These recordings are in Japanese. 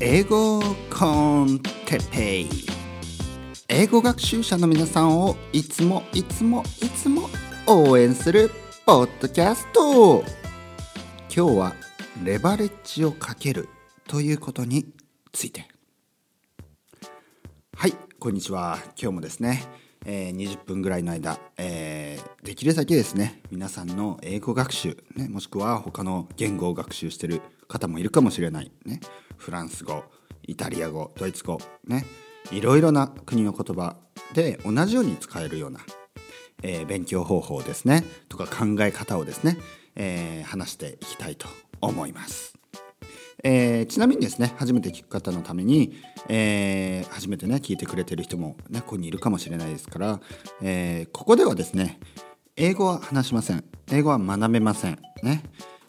英語コンテペイ。英語学習者の皆さんをいつもいつもいつも応援するポッドキャスト。今日はレバレッジをかけるということについて。はいこんにちは。今日もですね、えー、20分ぐらいの間、えー、できるだけですね皆さんの英語学習、ね、もしくは他の言語を学習してる方もいるかもしれない、ね、フランス語イタリア語ドイツ語ねいろいろな国の言葉で同じように使えるような、えー、勉強方法ですねとか考え方をですね、え、話していきたいと思います。えー、ちなみにですね初めて聞く方のために、えー、初めてね聞いてくれてる人もねここにいるかもしれないですから、えー、ここではですね英語は話しません。英語は学べません。ね、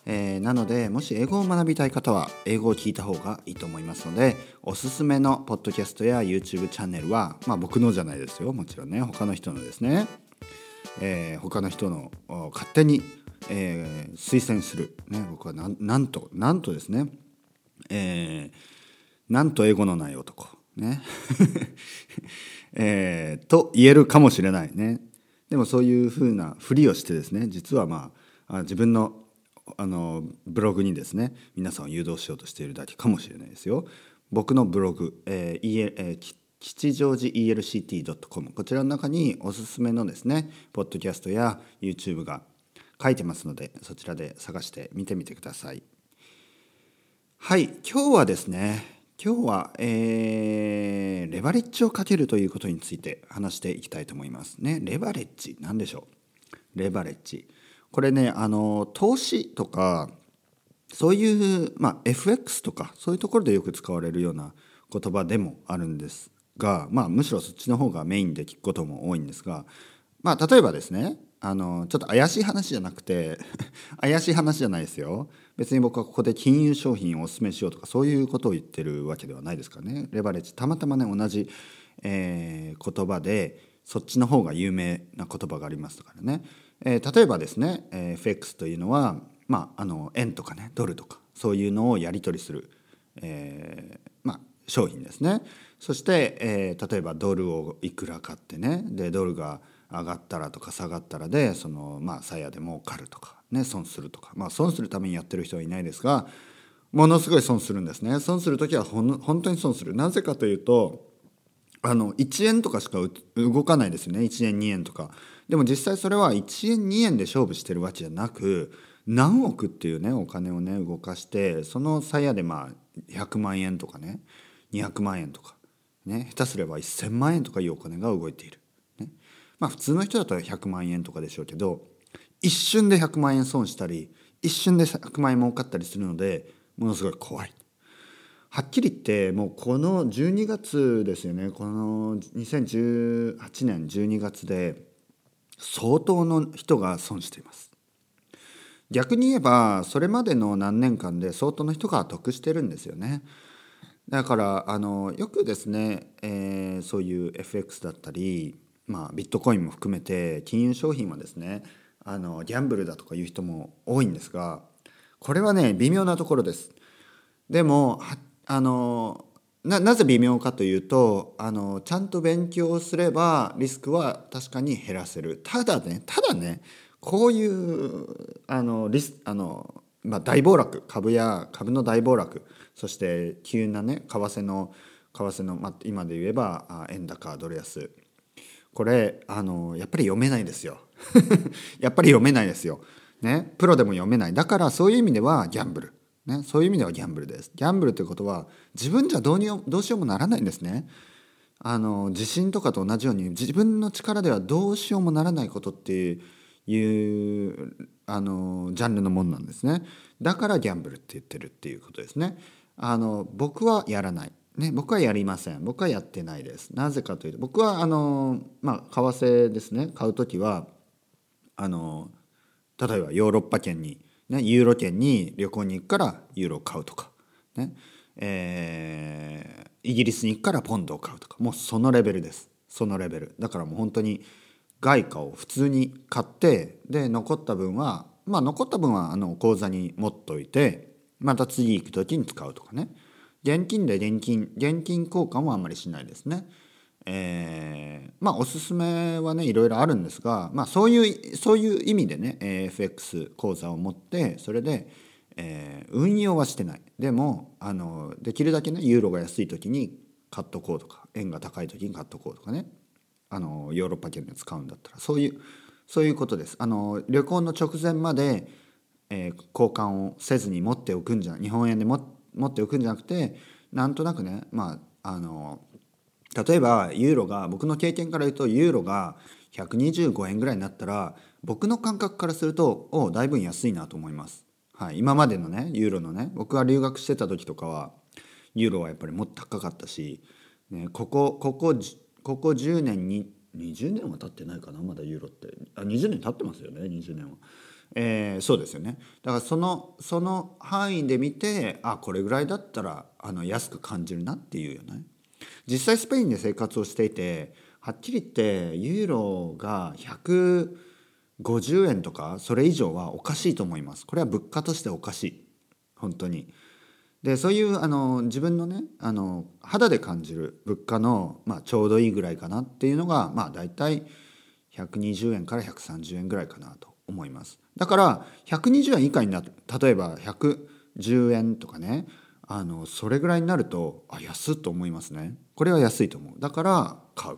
え、なのでもし英語を学びたい方は英語を聞いた方がいいと思いますのでおすすめのポッドキャストや YouTube チャンネルはまあ僕のじゃないですよ。もちろんね他の人のですね、えー、他の人の勝手に、え、推薦する、ね、僕はなんとなんとですねえー、なんと英語のない男ね えー、と言えるかもしれないねでもそういうふうなふりをしてですね実はまあ自分のあのブログにですね皆さんを誘導しようとしているだけかもしれないですよ。僕のブログ、えーえー、吉祥寺 ELCT.com こちらの中におすすめのですねポッドキャストや YouTube が書いてますのでそちらで探して見てみてください。はい今日はですね今日は、えー、レバレッジをかけるということについて話していきたいと思いますね。レバレッジ何でしょう？レバレッジ。これねあの投資とかそういう、まあ、FX とかそういうところでよく使われるような言葉でもあるんですが、まあ、むしろそっちの方がメインで聞くことも多いんですが、まあ、例えばですねあのちょっと怪しい話じゃなくて 怪しい話じゃないですよ。別に僕はここで金融商品をお勧めしようとかそういうことを言ってるわけではないですからね。レバレッジたまたまね同じ、えー、言葉でそっちの方が有名な言葉がありますからね、えー、例えばですね、えー、FX というのは、まあ、あの円とかねドルとかそういうのをやり取りする、えーまあ、商品ですね。そして、え、例えばドルをいくら買ってねでドルが上がったらとか下がったらでそのまあ鞘で儲かるとかね損するとか。まあ損するためにやってる人はいないですがものすごい損するんですね。損する時はほん本当に損する。なぜかというとあの1円とかしか動かないですよね。1円2円とか。でも実際それは1円2円で勝負してるわけじゃなく何億っていうねお金をね動かしてその鞘でまあ100万円とかね200万円とかね下手すれば1,000万円とかいうお金が動いている。まあ普通の人だったら100万円とかでしょうけど一瞬で100万円損したり一瞬で100万円儲かったりするのでものすごい怖い。はっきり言ってもうこの12月ですよね。この2018年12月で相当の人が損しています。逆に言えばそれまでの何年間で相当の人が得してるんですよね。だからあのよくですね、えー、そういう FX だったりまあ、ビットコインも含めて金融商品はですねあのギャンブルだとかいう人も多いんですがこれはね微妙なところです。でもあのななぜ微妙かというとあのちゃんと勉強すればリスクは確かに減らせるただねただねこういうあのリスあの、まあ、大暴落株や株の大暴落そして急なね為替の為替の、まあ、今で言えば円高ドル安これあのやっぱり読めないですよ やっぱり読めないですよ。ね、プロでも読めないだからそういう意味ではギャンブル、ね、そういう意味ではギャンブルです。ギャンブルということは自分じゃどうにどうしようもならないんですね。あの地震とかと同じように自分の力ではどうしようもならないことっていうあのジャンルのもんなんですね。だからギャンブルって言ってるっていうことですね。あの僕はやらない。ね、僕はやりません。僕はやってないです。なぜかというと僕はあのまあ為替ですね。買う時はあの例えばヨーロッパ圏に、ね、ユーロ圏に旅行に行くからユーロを買うとか、ね。えー、イギリスに行くからポンドを買うとか。もうそのレベルです。そのレベル。だからもう本当に外貨を普通に買ってで残った分はまあ残った分はあの口座に持っといてまた次行く時に使うとかね。現金で現金現金交換はあんまりしないですね。えー、まあおすすめはねいろいろあるんですが、まあ、そういうそういう意味でね FX 口座を持ってそれで、えー、運用はしてないでもあのできるだけねユーロが安い時に買っとこうとか円が高い時に買っとこうとかねあのヨーロッパ圏で使うんだったらそういうそういうことです。あの旅行の直前まで、えー、交換をせずに持っておくんじゃ日本円でも持っておくんじゃなくてなんとなくねまああの例えばユーロが僕の経験から言うとユーロが125円ぐらいになったら僕の感覚からするとおだいぶ安いなと思います。はい、今までのねユーロのね僕が留学してた時とかはユーロはやっぱりもっと高かったし、ね、ここここここ10年に20年は経ってないかなまだユーロってあ20年経ってますよね20年は。えー、そうですよね。だからそのその範囲で見てあこれぐらいだったらあの安く感じるなっていうよね。実際スペインで生活をしていてはっきり言ってユーロが150円とかそれ以上はおかしいと思います。これは物価としておかしい。本当に。でそういうあの自分のねあの肌で感じる物価の、まあ、ちょうどいいぐらいかなっていうのがまあ大体120円から130円ぐらいかなと。思います。だから120円以下になる例えば110円とかねあのそれぐらいになるとあ安っと思いますね。これは安いと思う。だから買う。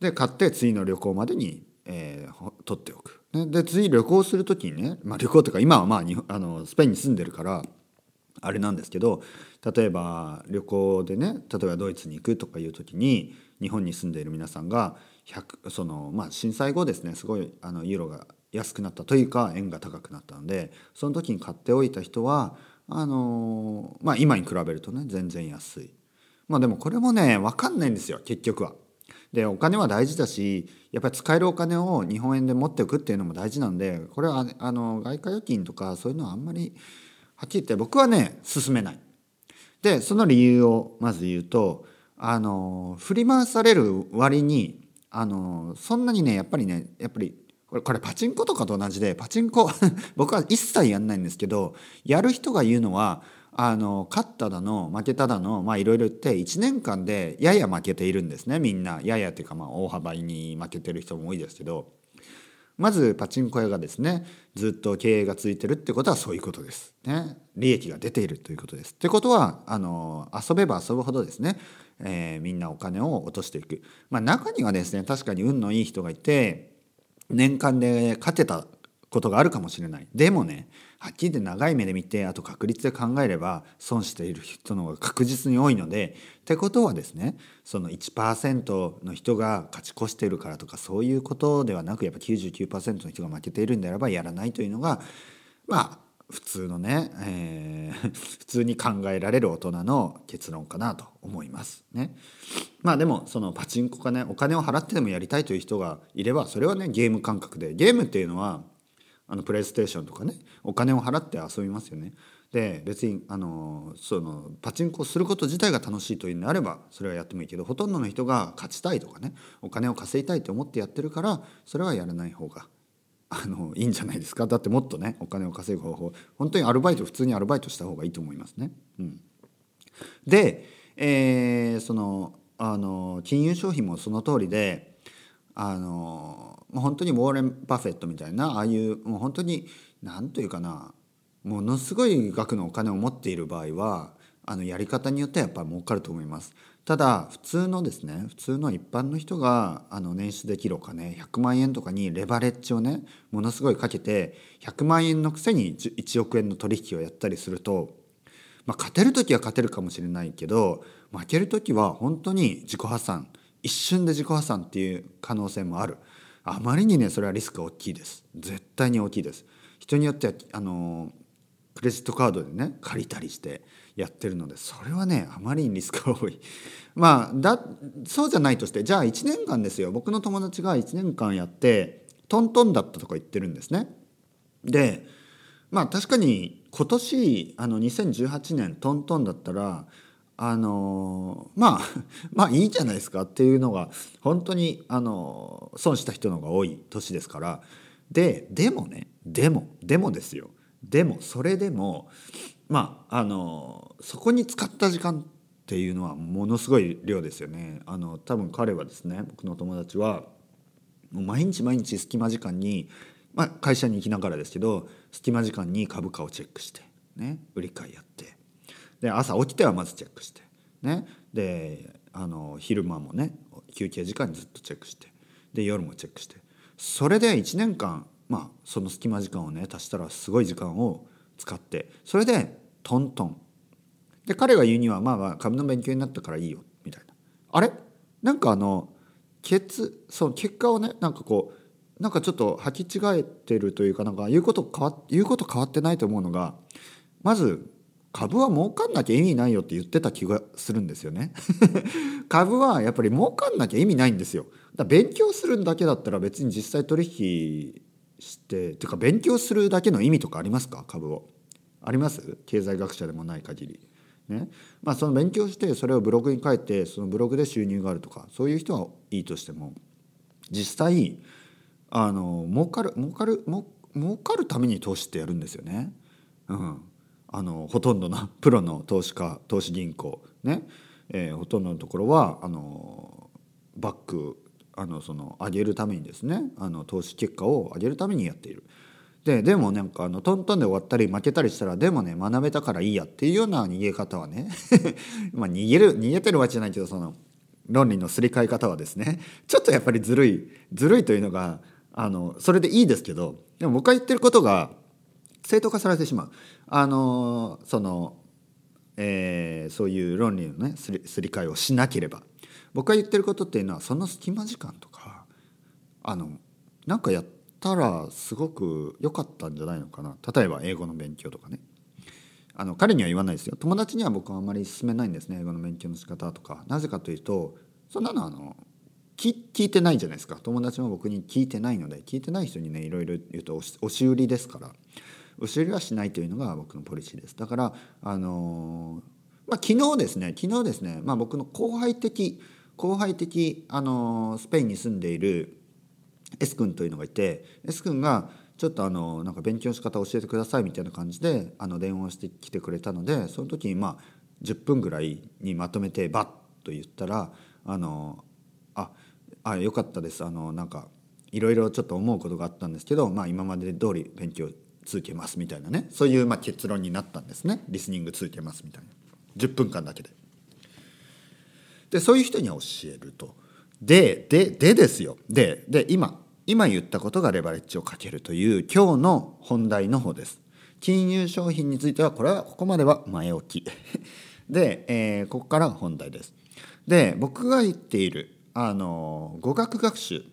で買って次の旅行までに、えー、取っておく。ねで次旅行する時にね、まあ、旅行というか今はまああのスペインに住んでるからあれなんですけど例えば旅行でね例えばドイツに行くとかいう時に日本に住んでいる皆さんがその、まあ、震災後ですねすごいあのユーロが安くなったというか円が高くなったのでその時に買っておいた人はあのまあ今に比べるとね全然安い。まあでもこれもね分かんないんですよ結局は。でお金は大事だしやっぱり使えるお金を日本円で持っておくっていうのも大事なんでこれはあの外貨預金とかそういうのはあんまりはっきり言って僕はね進めない。でその理由をまず言うとあの振り回される割にあのそんなにねやっぱりねやっぱりこれこれパチンコとかと同じでパチンコ 僕は一切やんないんですけどやる人が言うのはあの勝っただの負けただのまあいろいろ言って1年間でやや負けているんですねみんなややっていうかまあ大幅に負けてる人も多いですけどまずパチンコ屋がですねずっと経営が続いてるってことはそういうことです。ね、利益が出ているということです。ってことはあの遊べば遊ぶほどですね、えー、みんなお金を落としていく。まあ、中にはですね確かに運のいい人がいて年間で勝てたことがあるかもしれない。でもねはっきり言って長い目で見てあと確率で考えれば損している人の方が確実に多いのでってことはですねその1%の人が勝ち越しているからとかそういうことではなくやっぱ99%の人が負けているんであればやらないというのがまあ普通のね、えー、普通に考えられる大人の結論かなと思いますね。まあでもそのパチンコかねお金を払ってでもやりたいという人がいればそれはねゲーム感覚でゲームっていうのはあのプレイステーションとかねお金を払って遊びますよね。で別にあのそのパチンコすること自体が楽しいというのであればそれはやってもいいけどほとんどの人が勝ちたいとかねお金を稼ぎたいと思ってやってるからそれはやらない方があのいいんじゃないですか？だってもっとねお金を稼ぐ方法本当にアルバイト普通にアルバイトした方がいいと思いますね。うん、で、えー、そのあの金融商品もその通りであのもう本当にウォーレン・バフェットみたいなああいうもう本当に何というかなものすごい額のお金を持っている場合はあのやり方によってはやっぱり儲かると思います。ただ普通のですね普通の一般の人があの捻出できるお金100万円とかにレバレッジをねものすごいかけて100万円のくせに1億円の取引をやったりすると、まあ、勝てる時は勝てるかもしれないけど負ける時は本当に自己破産一瞬で自己破産っていう可能性もある。あまりにねそれはリスクが大きいです絶対に大きいです人によってはあのクレジットカードでね借りたりしてやってるのでそれはねあまりにリスクが多いまあだそうじゃないとしてじゃあ1年間ですよ。僕の友達が1年間やってトントンだったとか言ってるんですね。でまあ確かに今年あの2018年トントンだったらあのまあ まあいいじゃないですかっていうのが本当にあの損した人の方が多い年ですから。ででもねでもでもですよ。でもそれでもまああのそこに使った時間っていうのはものすごい量ですよね。あの多分彼はですね僕の友達はもう毎日毎日隙間時間に、まあ、会社に行きながらですけど隙間時間に株価をチェックして、ね、売り買いやって。で朝起きてはまずチェックして、ね、であの昼間もね休憩時間にずっとチェックしてで夜もチェックして。それで1年間まあその隙間時間をね足したらすごい時間を使ってそれでトントン。で彼が言うにはまあまあ株の勉強になったからいいよみたいな。あれ？なんかあの結その結果をねなんかこうなんかちょっと履き違えてるというかなんか言うこと変わ言うこと変わってないと思うのがまず株は儲かんなきゃ意味ないよって言ってた気がするんですよね。株はやっぱり儲かんなきゃ意味ないんですよ。だ勉強するだけだったら別に実際取引してっていうか勉強するだけの意味とかありますか？株を。あります？経済学者でもない限り。ね。まあその勉強してそれをブログに書いてそのブログで収入があるとかそういう人はいいとしても実際あの儲かる儲かる儲かるために投資ってやるんですよね。うん、あのほとんどの プロの投資家投資銀行ね、えー、ほとんどのところはあのバックあのその上げるためにですねあの投資結果を上げるためにやっている。ででもなんかあのトントンで終わったり負けたりしたらでもね学べたからいいやっていうような逃げ方はね まあ逃げる逃げてるわけじゃないけどその論理のすり替え方はですね ちょっとやっぱりずるいずるいというのがあのそれでいいですけどでも僕が言ってることが正当化されてしまう。あのそのえー、そういう論理のねすりすり替えをしなければ僕が言ってることっていうのはその隙間時間とかあのなんかやったらすごく良かったんじゃないのかな。例えば英語の勉強とかね。あの彼には言わないですよ。友達には僕はあんまり勧めないんですね。英語の勉強の仕方とか。なぜかというとそんなのあの聞いてないじゃないですか。友達も僕に聞いてないので聞いてない人にねいろいろ言うと押し売りですから。押し売りはしないというのが僕のポリシーです。だからあのまあ、昨日ですね昨日ですね、まあ、僕の後輩的後輩的あのスペインに住んでいる S 君というのがいて S 君がちょっとあのなんか勉強の仕方教えてくださいみたいな感じであの電話してきてくれたのでその時にまあ10分ぐらいにまとめてバッと言ったらあのああよかったですあのなんかいろいろちょっと思うことがあったんですけど、まあ、今まで通り勉強続けますみたいなねそういうまあ結論になったんですねリスニング続けますみたいな10分間だけで。でそういう人には教えると。でででですよでで今今言ったことがレバレッジをかけるという今日の本題の方です。金融商品についてはこれはここまでは前置き。で、えー、ここから本題です。で僕が言っているあの語学学習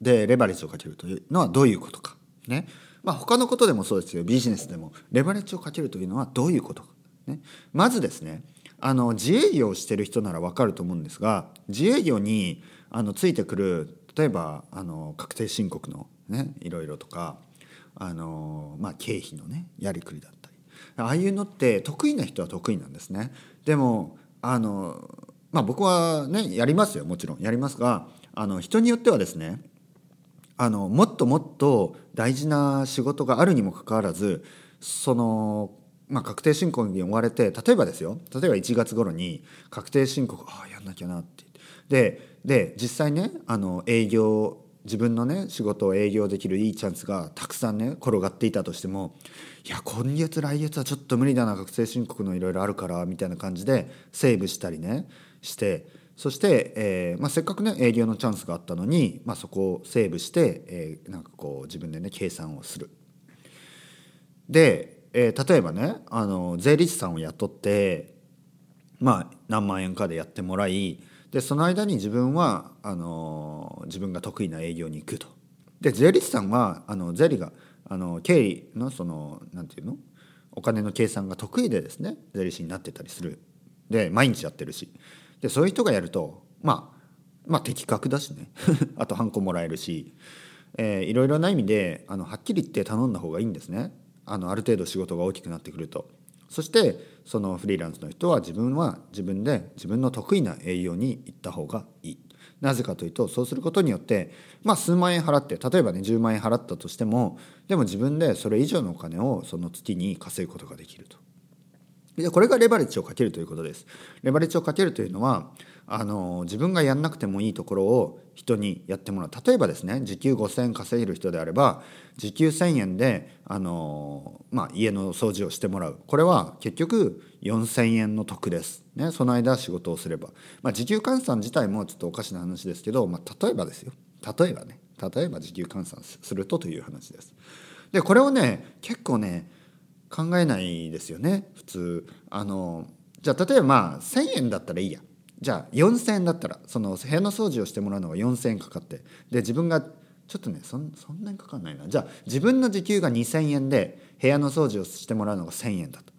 でレバレッジをかけるというのはどういうことか。ねまあ、他のことでもそうですよビジネスでもレバレッジをかけるというのはどういうことか。ね、まずですねあの自営業をしてる人なら分かると思うんですが自営業にあのついてくる例えばあの確定申告のねいろいろとかあの、まあ、経費のねやりくりだったり。ああいうのって得意な人は得意なんですね。でもあの、まあ、僕はねやりますよもちろん。やりますがあの人によってはですねあのもっともっと大事な仕事があるにもかかわらずその、まあ、確定申告に追われて例えばですよ。例えば1月頃に確定申告ああやんなきゃなってでで実際ねあの営業自分のね仕事を営業できるいいチャンスがたくさんね転がっていたとしてもいや今月来月はちょっと無理だな確定申告のいろいろあるからみたいな感じでセーブしたりねしてそして、えーまあ、せっかくね営業のチャンスがあったのに、まあ、そこをセーブして、えー、なんかこう自分でね計算をする。で、えー、例えばねあの税理士さんを雇ってまあ何万円かでやってもらいでその間に自分はあの自分が得意な営業に行くと。で税理士さんはあの税理があの経理のそのなんていうの？お金の計算が得意でですね税理士になってたりする。で毎日やってるし。でそういう人がやるとまあまあ的確だしね。あとハンコもらえるし、えー、いろいろな意味であのはっきり言って頼んだ方がいいんですね。あのある程度仕事が大きくなってくると。そしてそのフリーランスの人は自分は自分で自分の得意な栄養に行った方がいい。なぜかというとそうすることによってまあ数万円払って例えばね10万円払ったとしてもでも自分でそれ以上のお金をその月に稼ぐことができると。でこれがレバレッジをかけるということです。レバレッジをかけるというのはあの自分がやんなくてもいいところを人にやってもらう。例えばですね時給5,000円稼げる人であれば時給1,000円であの、まあ、家の掃除をしてもらう。これは結局4,000円の得です、ね、その間仕事をすれば、まあ、時給換算自体もちょっとおかしな話ですけど、まあ、例えばですよ。例えばね。例えば時給換算するとという話です。でこれをね結構ね考えないですよね普通。あのじゃあ例えばまあ1,000円だったらいいや。じゃあ4,000円だったらその部屋の掃除をしてもらうのが4,000円かかって。で自分がちょっとねそんそんなにかかんないな。じゃあ自分の時給が2,000円で部屋の掃除をしてもらうのが1,000円だと。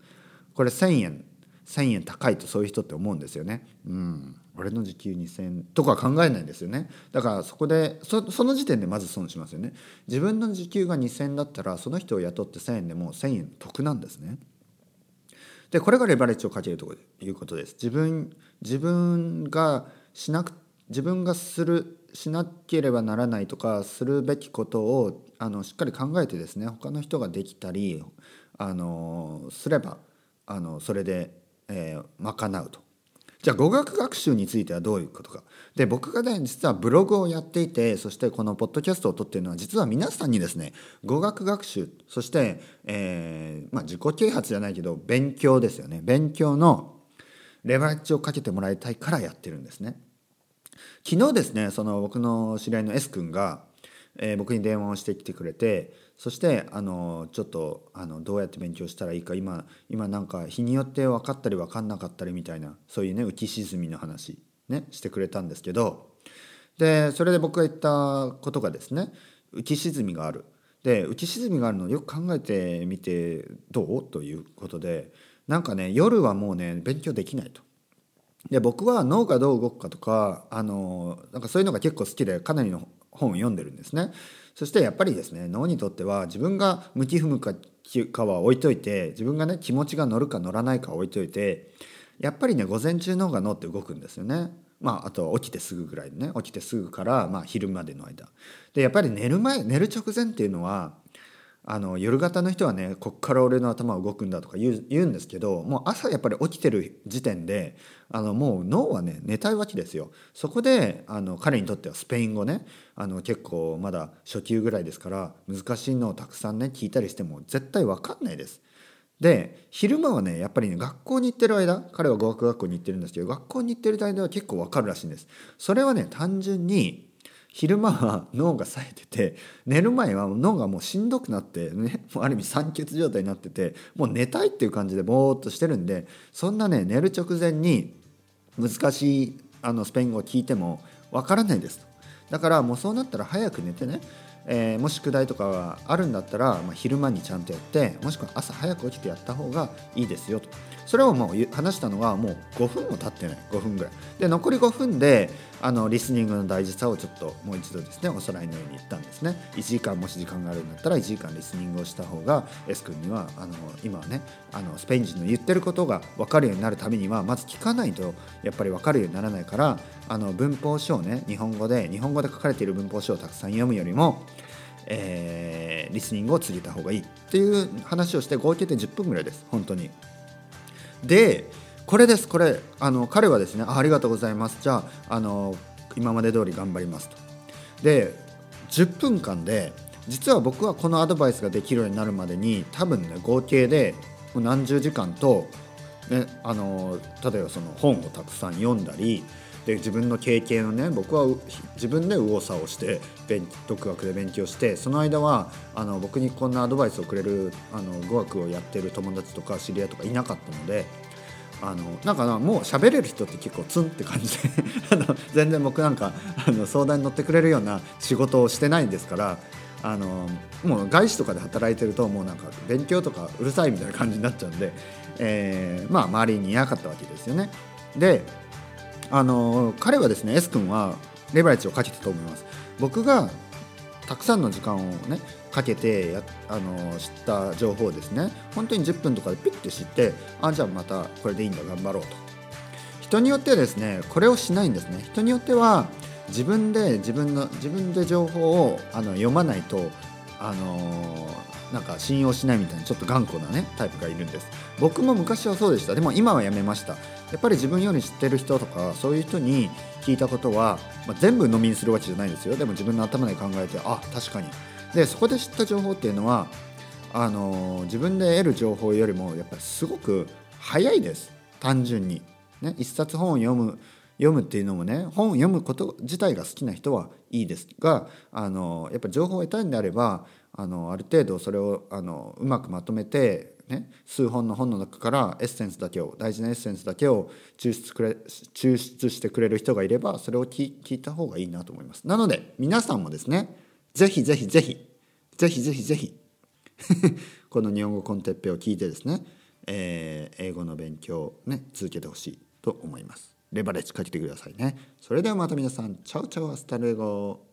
これ1,000円1,000円高いとそういう人って思うんですよね。うん。俺の時給2,000とか考えないんですよねだからそこでそその時点でまず損しますよね自分の時給が2,000だったらその人を雇って1,000円でも1,000円得なんですね。でこれがレバレッジをかけるということです。自分自分がしなく自分がするしなければならないとかするべきことをあのしっかり考えてですね他の人ができたりあのすればあのそれで、えー、賄うとじゃあ語学学習についてはどういうことか。で僕がね実はブログをやっていてそしてこのポッドキャストを撮っているのは実は皆さんにですね語学学習そして、えー、まあ、自己啓発じゃないけど勉強ですよね勉強のレバレッジをかけてもらいたいからやってるんですね。昨日ですねその僕の知り合いの S 君が、えー、僕に電話をしてきてくれてそしてあのちょっとあのどうやって勉強したらいいか今今なんか日によって分かったり分かんなかったりみたいなそういうね浮き沈みの話ねしてくれたんですけどでそれで僕が言ったことがですね浮き沈みがあるで浮き沈みがあるのよく考えてみてどう？ということでなんかね夜はもうね勉強できないと。で僕は脳がどう動くかとかあのなんかそういうのが結構好きでかなりの本を読んでるんですね。そしてやっぱりですね脳にとっては自分が向き不向かかは置いといて自分がね気持ちが乗るか乗らないか置いといてやっぱりね午前中の方が脳って動くんですよね。まあ、あと起きてすぐぐらいでね起きてすぐから、まあ、昼までの間でやっぱり寝る前寝る直前っていうのはあの夜型の人はねこっから俺の頭動くんだとか言う言うんですけどもう朝やっぱり起きてる時点であのもう脳はね寝たいわけですよそこであの彼にとってはスペイン語ねあの結構まだ初級ぐらいですから難しいのをたくさんね聞いたりしても絶対分かんないです。で昼間はねやっぱりね学校に行ってる間彼は語学学校に行ってるんですけど学校に行ってる間は結構分かるらしいんです。それはね単純に昼間は脳が冴えてて寝る前は脳がもうしんどくなってねもうある意味酸欠状態になっててもう寝たいっていう感じでぼーっとしてるんでそんなね寝る直前に難しいあのスペイン語を聞いてもわからないです。だからもうそうなったら早く寝てねえー、もし宿題とかがあるんだったら、まあ、昼間にちゃんとやってもしくは朝早く起きてやった方がいいですよと。それをもう話したのはもう5分も経ってない。5分ぐらい。で残り5分であのリスニングの大事さをちょっともう一度ですねおさらいのように言ったんですね1時間もし時間があるんだったら1時間リスニングをした方が S 君にはあの今はねあのスペイン人の言ってることが分かるようになるためにはまず聞かないとやっぱり分かるようにならないからあの文法書をね日本語で日本語で書かれている文法書をたくさん読むよりもえー、リスニングを告げた方がいいっていう話をして合計で10分ぐらいです本当に。でこれですこれあの彼はですねありがとうございますじゃああの今まで通り頑張りますと。で10分間で実は僕はこのアドバイスができるようになるまでに多分ね合計で何十時間と、ね、あの例えばその本をたくさん読んだりで自分の経験をね僕は自分で右往左往して独学で勉強してその間はあの僕にこんなアドバイスをくれるあの語学をやってる友達とか知り合いとかいなかったので。あのなんかなもう喋れる人って結構ツンって感じで あの全然僕なんかあの相談に乗ってくれるような仕事をしてないんですからあのもう外資とかで働いてるともうなんか勉強とかうるさいみたいな感じになっちゃうんで、えー、まあ周りにいなかったわけですよね。であの彼はですね S 君はレバレッジをかけたと思います僕がたくさんの時間をねかけてやあの知った情報をですね本当に10分とかでピッて知ってあじゃあまたこれでいいんだ頑張ろうと。人によってはですねこれをしないんですね。人によっては自分で自分の自分で情報をあの読まないとあの、なんか信用しないみたいなちょっと頑固なねタイプがいるんです。僕も昔はそうでした。でも今はやめました。やっぱり自分より知ってる人とかそういう人に聞いたことは、まあ、全部飲みにするわけじゃないですよ。でも自分の頭で考えてあ確かに。でそこで知った情報っていうのはあのー、自分で得る情報よりもやっぱりすごく早いです。単純に。ね、一冊本を読む読むっていうのもね本を読むこと自体が好きな人はいいですがあのやっぱ情報を得たいんであればあのある程度それをあのうまくまとめて、ね、数本の本の中からエッセンスだけを大事なエッセンスだけを抽出くれ抽出してくれる人がいればそれを聞いた方がいいなと思います。なので皆さんもですねぜひぜひぜひぜひぜひぜひ この日本語 con Teppei を聞いてですね、えー、英語の勉強をね続けてほしいと思います。レバレッジかけてくださいね。それではまた皆さん、 chao chao hasta luego。